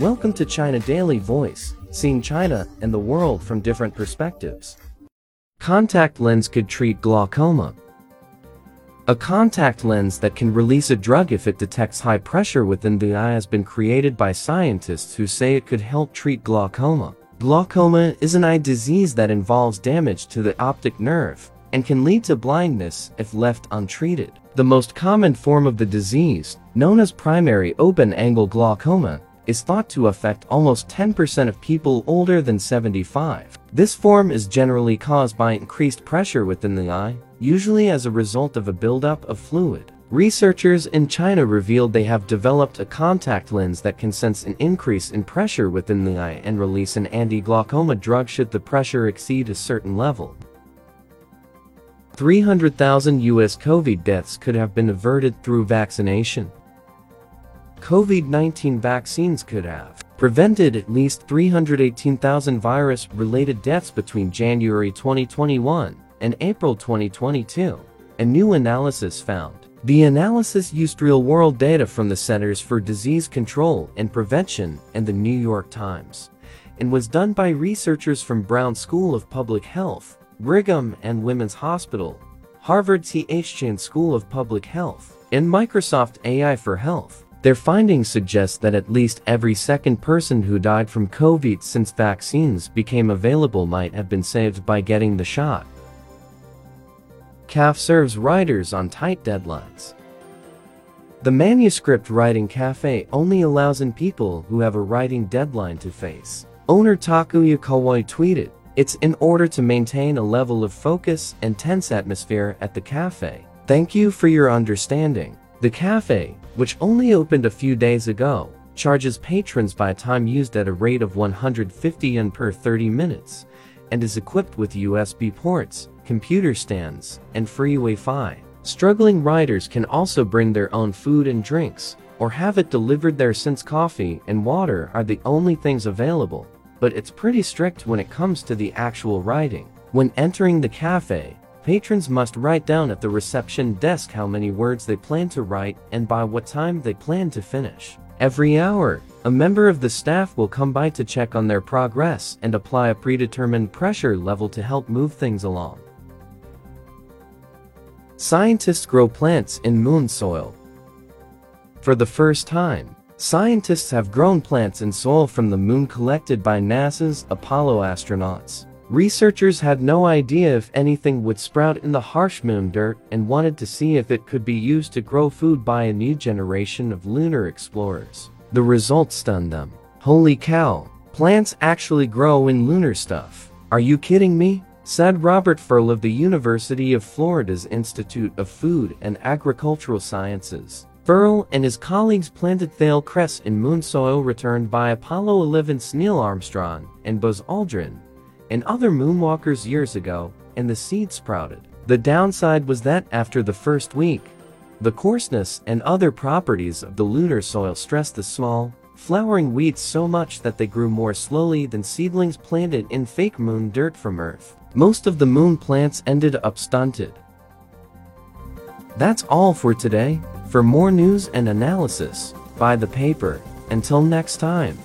Welcome to China Daily Voice, seeing China and the world from different perspectives. Contact lens could treat glaucoma. A contact lens that can release a drug if it detects high pressure within the eye has been created by scientists who say it could help treat glaucoma. Glaucoma is an eye disease that involves damage to the optic nerve and can lead to blindness if left untreated. The most common form of the disease, known as primary open-angle glaucoma, is thought to affect almost 10% of people older than 75. This form is generally caused by increased pressure within the eye, usually as a result of a buildup of fluid. Researchers in China revealed they have developed a contact lens that can sense an increase in pressure within the eye and release an anti-glaucoma drug should the pressure exceed a certain level. 300,000 US COVID deaths could have been averted through vaccination. COVID-19 vaccines could have prevented at least 318,000 virus-related deaths between January 2021 and April 2022, a new analysis found. The analysis used real-world data from the Centers for Disease Control and Prevention and the New York Times, and was done by researchers from Brown School of Public Health, Brigham and Women's Hospital, Harvard T. H. Chan School of Public Health, and Microsoft AI for Health. Their findings suggest that at least every second person who died from COVID since vaccines became available might have been saved by getting the shot. CAF serves writers on tight deadlines. The manuscript writing cafe only allows in people who have a writing deadline to face. Owner Takuya Kawai tweeted, It's in order to maintain a level of focus and tense atmosphere at the cafe. Thank you for your understanding. The cafe, which only opened a few days ago, charges patrons by time used at a rate of 150 yen per 30 minutes, and is equipped with USB ports, computer stands, and free Wi-Fi. Struggling riders can also bring their own food and drinks, or have it delivered there since coffee and water are the only things available, but it's pretty strict when it comes to the actual writing. When entering the cafe, patrons must write down at the reception desk how many words they plan to write and by what time they plan to finish. Every hour, a member of the staff will come by to check on their progress and apply a predetermined pressure level to help move things along. Scientists grow plants in moon soil. For the first time, scientists have grown plants in soil from the moon collected by NASA's Apollo astronauts. Researchers had no idea if anything would sprout in the harsh moon dirt and wanted to see if it could be used to grow food by a new generation of lunar explorers. The results stunned them. Holy cow, plants actually grow in lunar stuff. Are you kidding me? said Robert Ferl of the University of Florida's Institute of Food and Agricultural Sciences. Ferl and his colleagues planted Thale cress in moon soil returned by Apollo 11's Neil Armstrong and Buzz Aldrin and other moonwalkers years ago, and the seed sprouted. The downside was that after the first week, the coarseness and other properties of the lunar soil stressed the small, flowering weeds so much that they grew more slowly than seedlings planted in fake moon dirt from Earth. Most of the moon plants ended up stunted. That's all for today. For more news and analysis, buy the paper. Until next time.